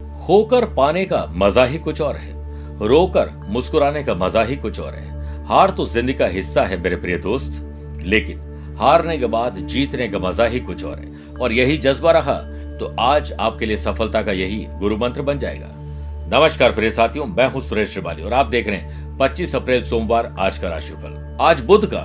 होकर पाने का मज़ा ही कुछ और है। रोकर मुस्कुराने का मज़ा ही कुछ और है। हार तो ज़िंदगी का हिस्सा है मेरे प्रिय दोस्त, लेकिन हारने के बाद जीतने का मज़ा ही कुछ और है। और यही जज्बा रहा तो आज आपके लिए सफलता का यही गुरु मंत्र बन जाएगा। नमस्कार प्रिय साथियों, मैं हूँ सुरेश श्रिवाली और आप देख रहे हैं 25 अप्रैल सोमवार, आज का राशिफल। आज बुध का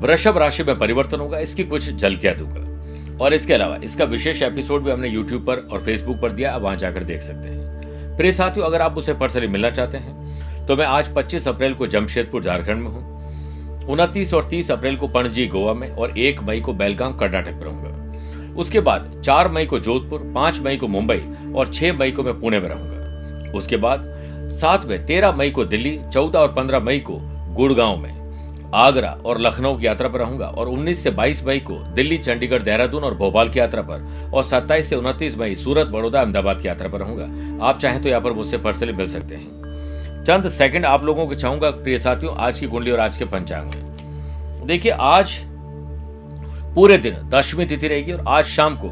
वृषभ राशि में परिवर्तन होगा, इसकी कुछ झलकियाँ दूँगा। और इसके अलावा, इसका विशेष एपिसोड भी हमने यूट्यूब पर और फेसबुक पर दिया, आप वहाँ जाकर देख सकते हैं। प्रिय साथियों, अगर आप उसे पर्सनली मिलना चाहते हैं तो मैं आज 25 अप्रैल को जमशेदपुर, झारखंड में हूँ। उनतीस और 30 अप्रैल को पणजी, गोवा में, और एक मई को बेलगाम, कर्नाटक में रहूँगा। उसके बाद चार मई को जोधपुर, पाँच मई को मुंबई, और छह मई को मैं पुणे में रहूँगा। उसके बाद सात में, तेरह मई को दिल्ली, चौदह और पंद्रह मई को गुड़गांव में। आगरा और लखनऊ की यात्रा पर रहूँगा और 19 से 22 मई को दिल्ली, चंडीगढ़, देहरादून और भोपाल की यात्रा पर और 27 से 29 मई सूरत, बड़ौदा, अहमदाबाद की यात्रा पर रहूँगा। आप चाहें तो यहाँ पर मुझसे पर्सनली मिल सकते हैं। चंद सेकंड आप लोगों को चाहूँगा, प्रिय साथियों, आज की कुंडली और आज के पंचांग में। देखिए, आज पूरे दिन दशमी तिथि रहेगी और आज शाम को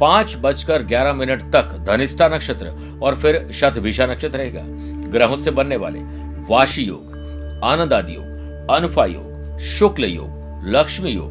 पाँच बजकर ग्यारह मिनट तक धनिष्ठा नक्षत्र और फिर शतभिषा नक्षत्र रहेगा। ग्रहों से बनने वाले वाशी योग, आनंद आदि योग। अनफा योग, शुक्ल योग, लक्ष्मी योग,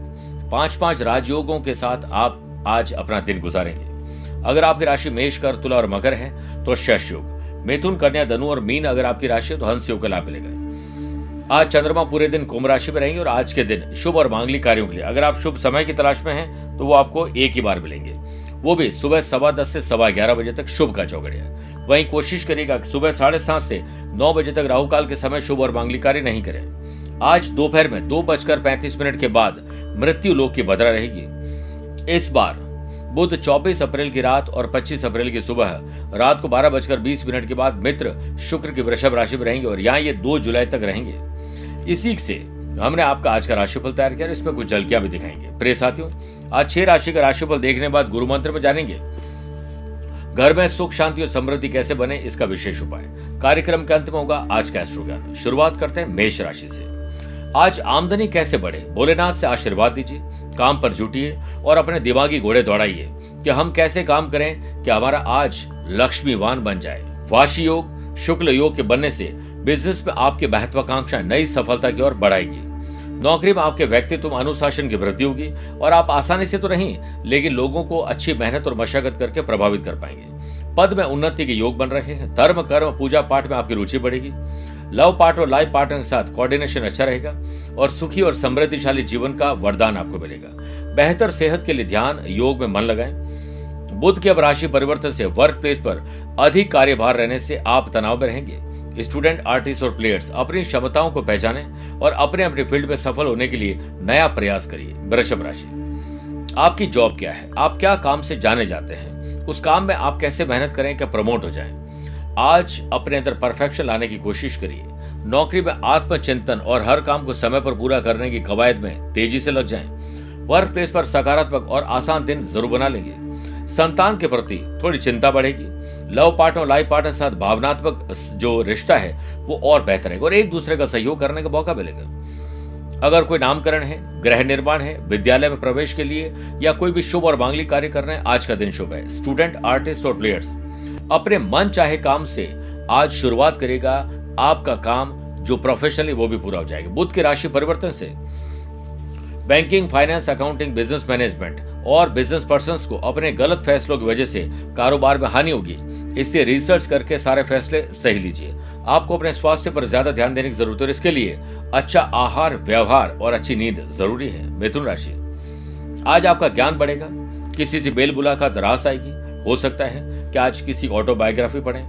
पाँच पाँच राजयोगों के साथ आप आज अपना दिन गुजारेंगे। अगर आपकी राशि मेष, कर, तुला और मकर है तो शश योग, मिथुन, कन्या, धनु और मीन अगर आपकी राशि है तो हंस योग का लाभ मिलेगा। आज चंद्रमा पूरे दिन कुंभ राशि में रहेंगे और आज के दिन शुभ और मांगलिक कार्यों के लिए। अगर आप शुभ समय की तलाश में हैं तो वो आपको एक ही बार मिलेंगे। वो भी सुबह सवा दस से सवा ग्यारह बजे तक शुभ का चौगड़िया। वहीं कोशिश करिएगा सुबह साढ़े सात से नौ बजे तक राहु काल के समय शुभ और मांगलिक कार्य नहीं करें। आज दोपहर में दो बजकर पैंतीस मिनट के बाद मृत्यु लोक की बदरा रहेगी। इस बार बुध 24 अप्रैल की रात और 25 अप्रैल की सुबह, रात को बारह बजकर बीस मिनट के बाद मित्र शुक्र की वृषभ राशि में रहेंगे और यहाँ ये दो जुलाई तक रहेंगे। इसी से हमने आपका आज का राशिफल तैयार किया इसमें कुछ जलकियाँ भी दिखाएँगे। प्रिय साथियों, आज छह राशि का राशिफल देखने बाद गुरु मंत्र में जानेंगे। घर में सुख, शांति और समृद्धि कैसे बने, इसका विशेष उपाय। कार्यक्रम के अंत में होगा आज का एस्ट्रो ज्ञान शुरुआत करते हैं मेष राशि से। आज आमदनी कैसे बढ़े? भोलेनाथ से आशीर्वाद दीजिए, काम पर जुटिए और अपने दिमागी घोड़े दौड़ाइए कि हम कैसे काम करें कि हमारा आज लक्ष्मीवान बन जाए। वाशी योग, शुक्ल योग के बनने से बिज़नेस में आपकी महत्वाकांक्षा नई सफलता की ओर बढ़ाएगी। नौकरी में आपके व्यक्तित्व, अनुशासन की वृद्धि होगी और आप आसानी से तो नहीं, लेकिन लोगों को अच्छी मेहनत और मशक्कत करके प्रभावित कर पाएँगे। पद में उन्नति के योग बन रहे हैं, धर्म, कर्म, पूजा पाठ में आपकी रुचि बढ़ेगी। लव पार्ट और लाइफ पार्टनर के साथ कोऑर्डिनेशन अच्छा रहेगा और सुखी और समृद्धिशाली जीवन का वरदान आपको मिलेगा। बेहतर सेहत के लिए ध्यान, योग में मन लगाएँ। बुद्ध के अब राशि परिवर्तन से वर्क प्लेस पर अधिक कार्यभार रहने से आप तनाव में रहेंगे। स्टूडेंट आर्टिस्ट और प्लेयर्स अपनी क्षमताओं को पहचाने और अपने अपने फ़ील्ड में सफल होने के लिए नया प्रयास करिए। वृषभ राशि। आपकी जॉब क्या है? आप क्या काम से जाने जाते हैं? उस काम में आप कैसे मेहनत करें क्या प्रमोट हो जाए? आज अपने अंदर परफेक्शन लाने की कोशिश करिए। नौकरी में आत्मचिंतन और हर काम को समय पर पूरा करने की कवायद में तेज़ी से लग जाएँ। वर्क प्लेस पर सकारात्मक और आसान दिन ज़रूर बना लेंगे। संतान के प्रति थोड़ी चिंता बढ़ेगी। लव पार्टनर और लाइफ पार्टनर के साथ भावनात्मक जो रिश्ता है, वो और बेहतर है और एक दूसरे का सहयोग करने का मौका मिलेगा। अगर कोई नामकरण है, गृह निर्माण है, विद्यालय में प्रवेश के लिए या कोई भी शुभ और मांगलिक कार्य कर रहे हैं, आज का दिन शुभ है। स्टूडेंट आर्टिस्ट और प्लेयर्स अपने मन चाहे काम से आज शुरुआत करेगा आपका काम, जो प्रोफेशनली वो भी पूरा हो जाएगा। बुद्ध की राशि परिवर्तन से। Banking finance accounting business management और बिज़नेस पर्सन को अपने गलत फैसलों की वजह से कारोबार में हानि होगी। इसलिए रिसर्च करके सारे फैसले सही लीजिए। आपको अपने स्वास्थ्य पर ज़्यादा ध्यान देने की ज़रूरत है इसके लिए अच्छा आहार, व्यवहार और अच्छी नींद ज़रूरी है। मिथुन राशि। आज आपका ज्ञान बढ़ेगा। किसी से बेल मुलाकात रास आएगी। हो सकता है कि आज किसी ऑटोबायोग्राफी पढ़े,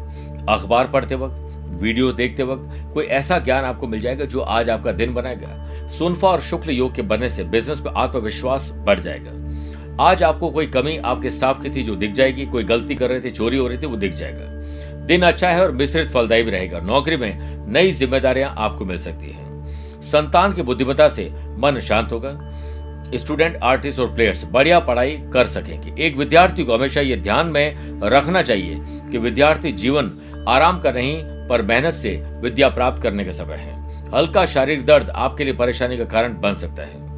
अखबार पढ़ते वक्त वीडियो देखते वक्त कोई ऐसा ज्ञान आपको मिल जाएगा जो आज आपका दिन बनाएगा। सुनफा और शुक्ल योग के बनने से बिज़नेस में आत्मविश्वास बढ़ जाएगा। आज आपको कोई कमी आपके स्टाफ की थी जो दिख जाएगी, कोई गलती कर रहे थे, चोरी हो रही थी, वो दिख जाएगा। दिन अच्छा है और मिश्रित फलदायी भी रहेगा। नौकरी में नई जिम्मेदारियाँ आपको मिल सकती है। संतान की बुद्धिमता से मन शांत होगा। स्टूडेंट, आर्टिस्ट और प्लेयर्स बढ़िया पढ़ाई कर सकेंगे। एक विद्यार्थी को हमेशा ये ध्यान में रखना चाहिए कि विद्यार्थी जीवन आराम का नहीं पर मेहनत से विद्या प्राप्त करने का समय है। हल्का शारीरिक दर्द आपके लिए परेशानी का कारण बन सकता है।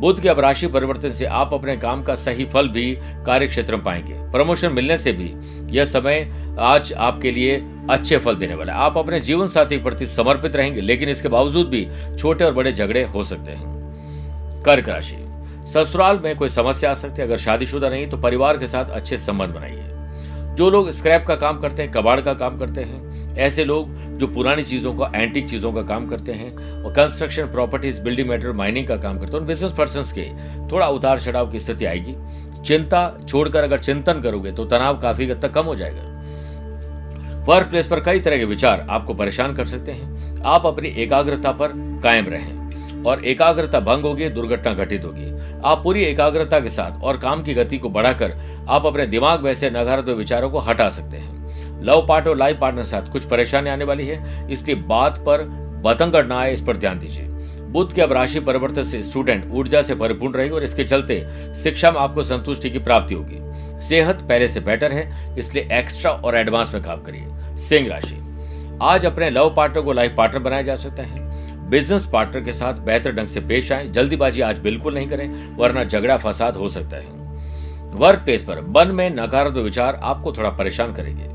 बुद्ध के अब राशि परिवर्तन से आप अपने काम का सही फल भी कार्य क्षेत्र में पाएँगे। प्रमोशन मिलने से भी यह समय आज आपके लिए अच्छे फल देने वाला है। आप अपने जीवन साथी के प्रति समर्पित रहेंगे, लेकिन इसके बावजूद भी छोटे और बड़े झगड़े हो सकते हैं। कर्क राशि। ससुराल में कोई समस्या आ सकती है, अगर शादीशुदा नहीं तो परिवार के साथ अच्छे संबंध बनाइए। जो लोग स्क्रैप का काम करते हैं, कबाड़ का काम करते हैं, ऐसे लोग जो पुरानी चीज़ों का एंटिक चीज़ों का काम करते हैं और construction properties building material mining का काम करते हैं, उन बिज़नेस पर्सन के थोड़ा उतार चढ़ाव की स्थिति आएगी। चिंता छोड़कर अगर चिंतन करोगे तो तनाव काफ़ी हद तक कम हो जाएगा। वर्क प्लेस पर कई तरह के विचार आपको परेशान कर सकते हैं। आप अपनी एकाग्रता पर कायम रहें। और एकाग्रता भंग होगी, दुर्घटना घटित होगी। आप पूरी एकाग्रता के साथ और काम की गति को बढ़ाकर आप अपने दिमाग में से नकारात्मक विचारों को हटा सकते हैं। लव पार्ट और लाइफ पार्टनर साथ कुछ परेशानी आने वाली है। इसकी बात पर बतंगड़ ना आए, इस पर ध्यान दीजिए। बुद्ध के अब राशि परिवर्तन से स्टूडेंट ऊर्जा से परिपूर्ण रहेगी और इसके चलते शिक्षा में आपको संतुष्टि की प्राप्ति होगी। सेहत पहले से बेटर है, इसलिए एक्स्ट्रा और एडवांस में काम करिए। सिंह राशि। आज अपने लव पार्टनर को लाइफ पार्टनर बनाया जा सकता है। बिज़नेस पार्टनर के साथ बेहतर ढंग से पेश आए। जल्दीबाजी आज बिल्कुल नहीं करें, वरना झगड़ा फसाद हो सकता है। वर्क प्लेस पर मन में नकारात्मक विचार आपको थोड़ा परेशान करेंगे।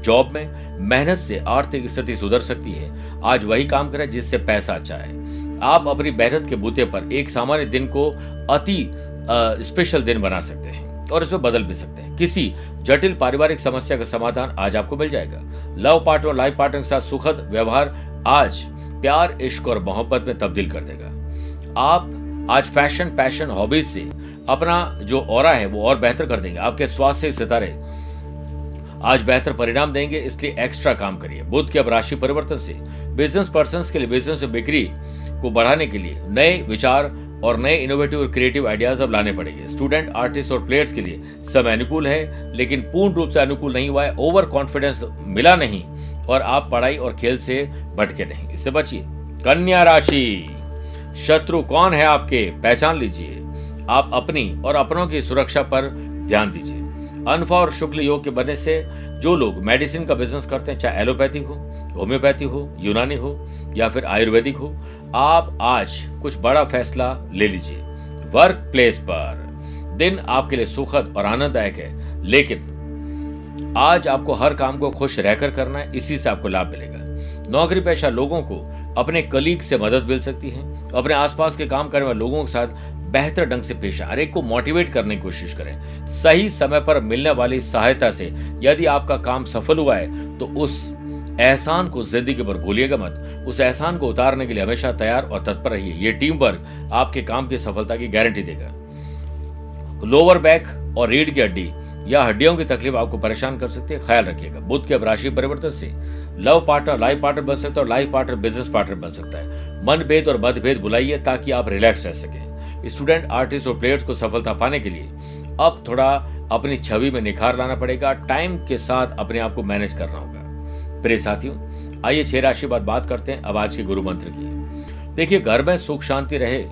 जॉब में मेहनत से आर्थिक स्थिति सुधर सकती है। आज वही काम करें जिससे पैसा अच्छा है। आप अपनी मेहनत के बूते पर एक सामान्य दिन को अति स्पेशल दिन बना सकते हैं और इसमें बदल भी सकते हैं। किसी जटिल पारिवारिक समस्या का समाधान आज आपको मिल जाएगा। लव पार्टनर लाइफ पार्टनर के साथ सुखद व्यवहार आज प्यार, इश्क और मोहब्बत में तब्दील कर देगा। आप आज फ़ैशन, पैशन, हॉबीज से अपना जो और है, वो और बेहतर कर देंगे। आपके स्वास्थ्य सितारे आज बेहतर परिणाम देंगे, इसलिए एक्स्ट्रा काम करिए। बुद्ध के अब राशि परिवर्तन से बिज़नेस पर्सन के लिए बिज़नेस बिक्री को बढ़ाने के लिए नए विचार और नए इनोवेटिव और क्रिएटिव आइडियाज़ अब लाने पड़ेंगे। स्टूडेंट आर्टिस्ट और प्लेयर्स के लिए समय अनुकूल है, लेकिन पूर्ण रूप से अनुकूल नहीं हुआ है। ओवर कॉन्फिडेंस मिला नहीं। और आप पढ़ाई और खेल से भटके नहीं। इससे बचिए। कन्या राशि, शत्रु कौन है आपके? पहचान लीजिए। आप अपनी और अपनों की सुरक्षा पर ध्यान दीजिए। अनफा और शुक्ल योग के बनने से जो लोग मेडिसिन का बिज़नेस करते हैं, चाहे एलोपैथी हो होम्योपैथी हो, यूनानी हो, या फिर आयुर्वेदिक हो, आप आज कुछ बड़ा फैसला ले लीजिए। वर्क प्लेस पर। दिन आपके लिए सुखद और आनंददायक है, लेकिन आज आपको हर काम को खुश रहकर करना है, इसी से आपको लाभ मिलेगा। नौकरी पेशा लोगों को अपने कलीग से मदद मिल सकती है। अपने आसपास के काम करने वाले लोगों के साथ बेहतर ढंग से पेश आए। को मोटिवेट करने की कोशिश करें। सही समय पर मिलने वाली सहायता से यदि आपका काम सफल हुआ है तो उस एहसान को ज़िंदगी पर भूलिएगा मत। उस एहसान को उतारने के लिए हमेशा तैयार और तत्पर रहिए। ये टीम वर्क आपके काम की सफलता की गारंटी देगा। लोअर बैक और रीढ़ की हड्डी या हड्डियों की तकलीफ़ आपको परेशान कर सकती है, ख्याल रखिएगा। बुद्ध के अब राशि परिवर्तन से लव पार्टनर लाइफ पार्टनर बन सकता है और लाइफ पार्टनर बिज़नेस पार्टनर बन सकता है। मन भेद और मतभेद बुलाइए ताकि आप रिलैक्स रह सकें। स्टूडेंट आर्टिस्ट और प्लेयर्स को सफलता पाने के लिए अब थोड़ा अपनी छवि में निखार लाना पड़ेगा। टाइम के साथ अपने आप को मैनेज करना होगा। प्रिय साथियों, आइए छह राशि बाद बात करते हैं। अब आज के गुरु मंत्र की। देखिए, घर में सुख शांति रहे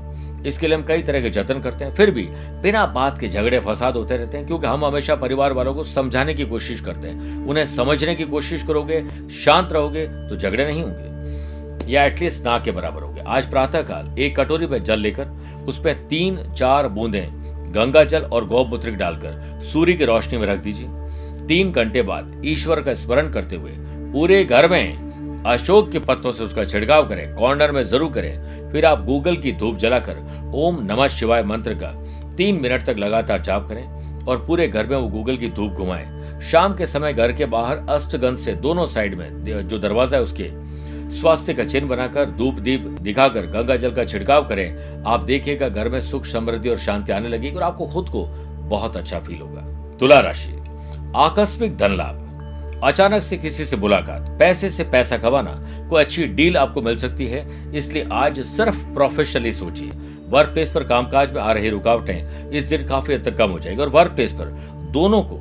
इसके लिए हम कई तरह के जतन करते हैं। फिर भी बिना बात के झगड़े, फसाद होते रहते हैं, क्योंकि हम हमेशा परिवार वालों को समझाने की कोशिश करते हैं। उन्हें समझने की कोशिश करोगे, शांत रहोगे तो झगड़े नहीं होंगे। या एटलीस्ट ना के बराबर होंगे। आज प्रातः काल एक कटोरी में जल लेकर, उस पर तीन, चार बूंदे, गंगा जल और गौमूत्र डालकर सूर्य की रोशनी में रख दीजिए। तीन घंटे बाद ईश्वर का स्मरण करते हुए पूरे घर में अशोक के पत्तों से उसका छिड़काव करें कॉर्नर में ज़रूर करें। फिर आप गूगल की धूप जलाकर ओम नमः शिवाय मंत्र का तीन मिनट तक लगातार जाप करें और पूरे घर में वो गूगल की धूप घुमाएँ। शाम के समय घर के बाहर अष्टगंध से दोनों साइड में जो दरवाज़ा है उसके स्वास्थ्य का चिन्ह बनाकर धूप दीप दिखाकर गंगा जल का छिड़काव करें। आप देखिएगा घर में सुख, समृद्धि और शांति आने लगेगी और आपको खुद को बहुत अच्छा फील होगा। तुला राशि, आकस्मिक धन लाभ। अचानक से किसी से मुलाकात, पैसे से पैसा कमाना, कोई अच्छी डील आपको मिल सकती है, इसलिए आज सिर्फ़ प्रोफेशनली सोचिए। वर्क प्लेस पर कामकाज में आ रही रुकावटें इस दिन काफ़ी हद तक कम हो जाएगी और वर्क प्लेस पर दोनों को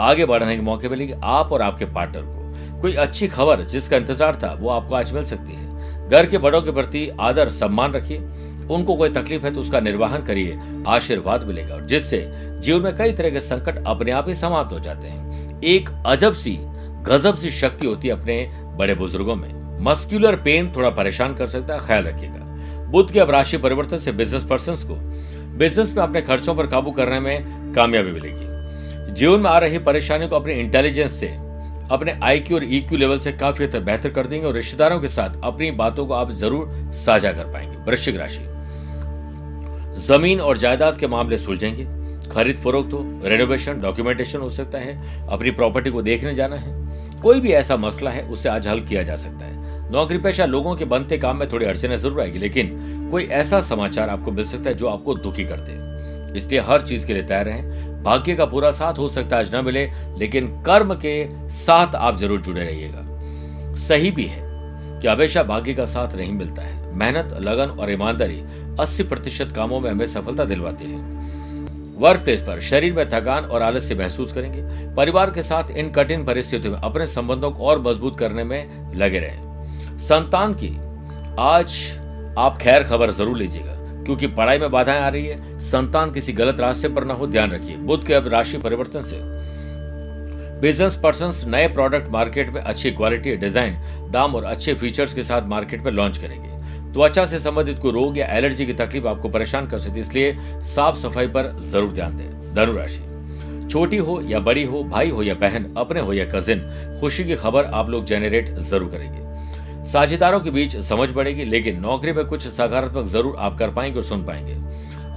आगे बढ़ने के मौके मिलेंगे, आप और आपके पार्टनर को। कोई अच्छी खबर जिसका इंतज़ार था, वो आपको आज मिल सकती है। घर के बड़ों के प्रति आदर, सम्मान रखिए। उनको कोई तकलीफ़ है तो उसका निर्वाहन करिए, आशीर्वाद मिलेगा और जिससे जीवन में कई तरह के संकट अपने आप ही समाप्त हो जाते हैं। एक अजब सी, गजब सी शक्ति होती है अपने बड़े बुज़ुर्गों में। मस्क्यूलर पेन थोड़ा परेशान कर सकता है, ख्याल रखिएगा। बुद्ध के अब राशि परिवर्तन से बिज़नेस पर्सन को। बिज़नेस में अपने खर्चों पर काबू करने में कामयाबी मिलेगी। जीवन में आ रही परेशानियों को अपने इंटेलिजेंस से, अपने आईक्यू और ईक्यू लेवल से काफ़ी हद तक बेहतर कर देंगे और रिश्तेदारों के साथ अपनी बातों को आप ज़रूर साझा कर पाएँगे। वृश्चिक राशि। ज़मीन और जायदाद के मामले सुलझेंगे। खरीद फरोख्त हो रेनोवेशन डॉक्यूमेंटेशन हो सकता है, अपनी प्रॉपर्टी को देखने जाना है। कोई भी ऐसा मसला है, उसे आज हल किया जा सकता है। नौकरी पेशा लोगों के बनते काम में थोड़ी अड़चने ज़रूर आएगी, लेकिन कोई ऐसा समाचार आपको मिल सकता है जो आपको दुखी कर दे। इसलिए हर चीज़ के लिए तैयार रहें। भाग्य का पूरा साथ हो सकता है, आज न मिले, लेकिन कर्म के साथ आप ज़रूर जुड़े रहिएगा। सही भी है कि हमेशा भाग्य का साथ नहीं मिलता है। मेहनत, लगन और ईमानदारी 80 प्रतिशत कामों में हमें सफलता दिलवाती है। वर्क प्लेस पर शरीर में थकान और आलस्य महसूस करेंगे। परिवार के साथ इन कठिन परिस्थितियों में अपने संबंधों को और मज़बूत करने में लगे रहें। संतान की, आज आप खैर खबर ज़रूर लीजिएगा, क्योंकि पढ़ाई में बाधाएँ आ रही है। संतान किसी गलत रास्ते पर न हो, ध्यान रखिए। बुद्ध के अब राशि परिवर्तन से। बिज़नेस पर्सन नए प्रोडक्ट मार्केट में अच्छी क्वालिटी डिज़ाइन दाम और अच्छे फीचर्स के साथ मार्केट में लॉन्च करेंगे। त्वचा से संबंधित कोई रोग या एलर्जी की तकलीफ़ आपको परेशान कर सकती है, इसलिए साफ़ सफ़ाई पर ज़रूर ध्यान दें। धनुराशि। छोटी हो या बड़ी हो, भाई हो या बहन, अपने हो या कजिन खुशी की खबर आप लोग जेनरेट ज़रूर करेंगे। साझेदारों के बीच समझ बढ़ेगी, लेकिन नौकरी में कुछ सकारात्मक ज़रूर आप कर पाएँगे और सुन पाएँगे।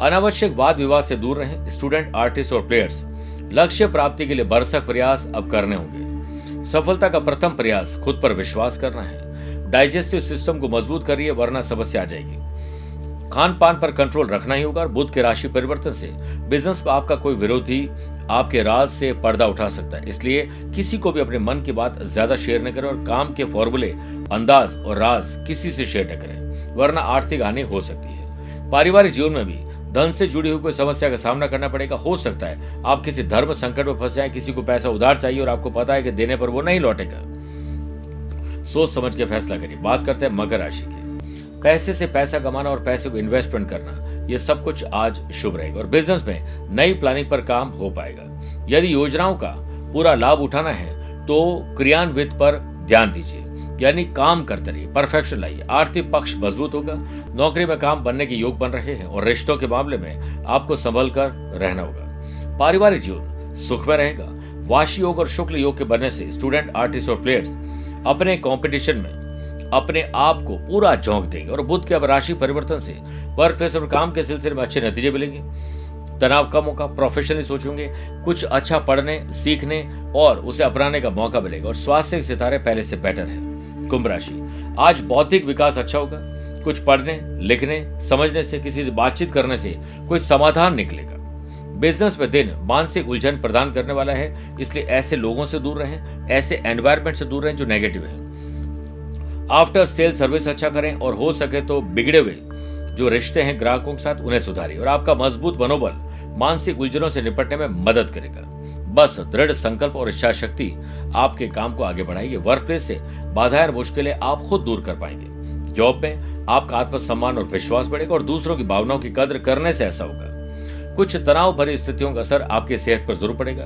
अनावश्यक वाद विवाद से दूर रहें स्टूडेंट आर्टिस्ट और प्लेयर्स लक्ष्य प्राप्ति के लिए बरसक प्रयास अब करने होंगे। सफलता का प्रथम प्रयास खुद पर विश्वास करना है। डाइजेस्टिव सिस्टम को मज़बूत करिए, वरना समस्या आ जाएगी। खान पान पर कंट्रोल रखना ही होगा और बुद्ध के राशि परिवर्तन से बिज़नेस में आपका कोई विरोधी आपके राज से पर्दा उठा सकता है। इसलिए किसी को भी अपने मन की बात ज़्यादा शेयर न करें और काम के फॉर्मूले, अंदाज और राज किसी से शेयर न करें, वरना आर्थिक हानि हो सकती है। पारिवारिक जीवन में भी धन से जुड़ी हुई कोई समस्या का सामना करना पड़ेगा, हो सकता है। आप किसी धर्म संकट में फंस जाए किसी को पैसा उधार चाहिए और आपको पता है कि देने पर वो नहीं लौटेगा। सोच समझ के फैसला करिए। बात करते हैं मकर राशि की। पैसे से पैसा कमाना और पैसे को इन्वेस्टमेंट करना, ये सब कुछ आज शुभ रहेगा और बिज़नेस में नई प्लानिंग पर काम हो पाएगा। यदि योजनाओं का पूरा लाभ उठाना है तो क्रियान्वित पर ध्यान दीजिए। यानी काम करते रहिए परफेक्शन लाइए। आर्थिक पक्ष मज़बूत होगा, नौकरी में काम बनने के योग बन रहे हैं और रिश्तों के मामले में आपको संभल कर रहना होगा। पारिवारिक जीवन सुख में रहेगा। वाशी योग और शुक्ल योग के बनने से स्टूडेंट आर्टिस्ट और प्लेयर्स अपने कंपटीशन में अपने आप को पूरा झोंक देंगे और बुद्ध के अब राशि परिवर्तन से वर्क प्लेस और काम के सिलसिले में अच्छे नतीजे मिलेंगे। तनाव कम होगा प्रोफेशनली सोचेंगे कुछ अच्छा पढ़ने, सीखने और उसे अपनाने का मौका मिलेगा और स्वास्थ्य के सितारे पहले से बेटर है। कुंभ राशि, आज बौद्धिक विकास अच्छा होगा। कुछ पढ़ने, लिखने, समझने से, किसी से बातचीत करने से कोई समाधान निकलेगा। बिज़नेस में दिन मानसिक उलझन प्रदान करने वाला है, इसलिए ऐसे लोगों से दूर रहें, ऐसे एनवायरमेंट से दूर रहें जो नेगेटिव है। आफ्टर सेल सर्विस अच्छा करें और हो सके तो बिगड़े हुए जो रिश्ते हैं ग्राहकों के साथ, उन्हें सुधारें और आपका मज़बूत मनोबल मानसिक उलझनों से निपटने में मदद करेगा। बस दृढ़ संकल्प और इच्छा शक्ति आपके काम को आगे बढ़ाएगी। वर्क प्लेस से बाधाएँ और मुश्किलें आप खुद दूर कर पाएँगे। जॉब में आपका आत्मसम्मान और विश्वास बढ़ेगा और दूसरों की भावनाओं की कद्र करने से ऐसा होगा। कुछ तनाव भरी स्थितियों का असर आपके सेहत पर ज़रूर पड़ेगा।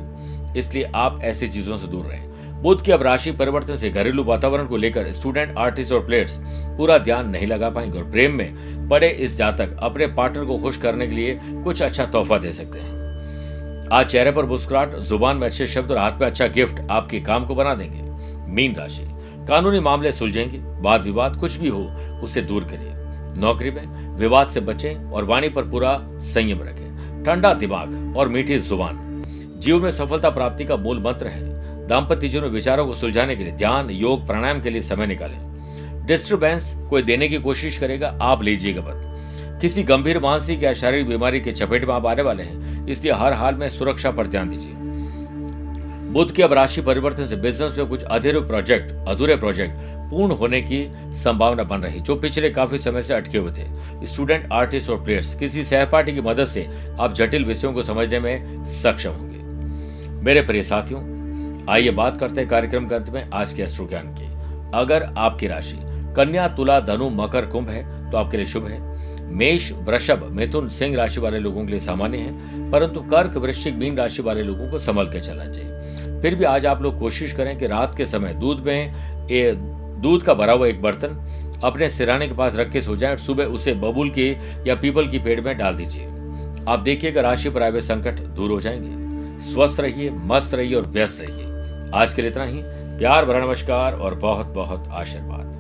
इसलिए आप ऐसी चीज़ों से दूर रहें। बुद्ध की अब राशि परिवर्तन से घरेलू वातावरण को लेकर स्टूडेंट, आर्टिस्ट और प्लेयर्स पूरा ध्यान नहीं लगा पाएँगे और प्रेम में पड़े इस जातक अपने पार्टनर को खुश करने के लिए कुछ अच्छा तोहफा दे सकते हैं। आज चेहरे पर मुस्कुराहट, ज़ुबान में अच्छे शब्द और हाथ में अच्छा गिफ्ट आपके काम को बना देंगे। मीन राशि, कानूनी मामले सुलझेंगे, वाद विवाद कुछ भी हो, उसे दूर करिए। नौकरी में विवाद से बचें और वाणी पर पूरा संयम रखें। ठंडा दिमाग और मीठी ज़ुबान। जीवन में सफलता प्राप्ति का मूल मंत्र है। दाम्पत्य जीवन विचारों को सुलझाने के लिए ध्यान, योग, प्राणायाम के लिए समय निकालें। डिस्टर्बेंस कोई देने की कोशिश करेगा, आप लीजिएगा मत। किसी गंभीर मानसिक या शारीरिक बीमारी के चपेट में आप आने वाले हैं, इसलिए हर हाल में सुरक्षा पर ध्यान दीजिए। बुद्ध के अब राशि परिवर्तन से बिज़नेस में कुछ अधूरे प्रोजेक्ट अधूरे प्रोजेक्ट पूर्ण होने की संभावना बन रही, जो पिछले काफ़ी समय से अटके हुए थे। स्टूडेंट, आर्टिस्ट और प्लेयर्स, किसी सहपाठी की मदद से आप जटिल विषयों को समझने में सक्षम होंगे। मेरे प्रिय साथियों, आइए बात करते हैं कार्यक्रम के अंत में आज के अश्रु ज्ञान की। अगर आपकी राशि कन्या, तुला, धनु, मकर, कुंभ है तो आपके लिए शुभ है। मेष, वृषभ, मिथुन, सिंह राशि वाले लोगों के लिए सामान्य है, परंतु कर्क, वृश्चिक, मीन राशि वाले लोगों को संभल के चलना चाहिए। फिर भी आज आप लोग कोशिश करें कि रात के समय दूध में दूध का भरा हुआ एक बर्तन अपने सिराने के पास रख के सो जाए और सुबह उसे बबुल के या पीपल की पेड़ में डाल दीजिए। आप देखिएगा राशि पर आए हुए संकट दूर हो जाएँगे। स्वस्थ रहिए, मस्त रहिए और व्यस्त रहिए। आज के लिए इतना ही। प्यार, भरा नमस्कार और बहुत बहुत आशीर्वाद।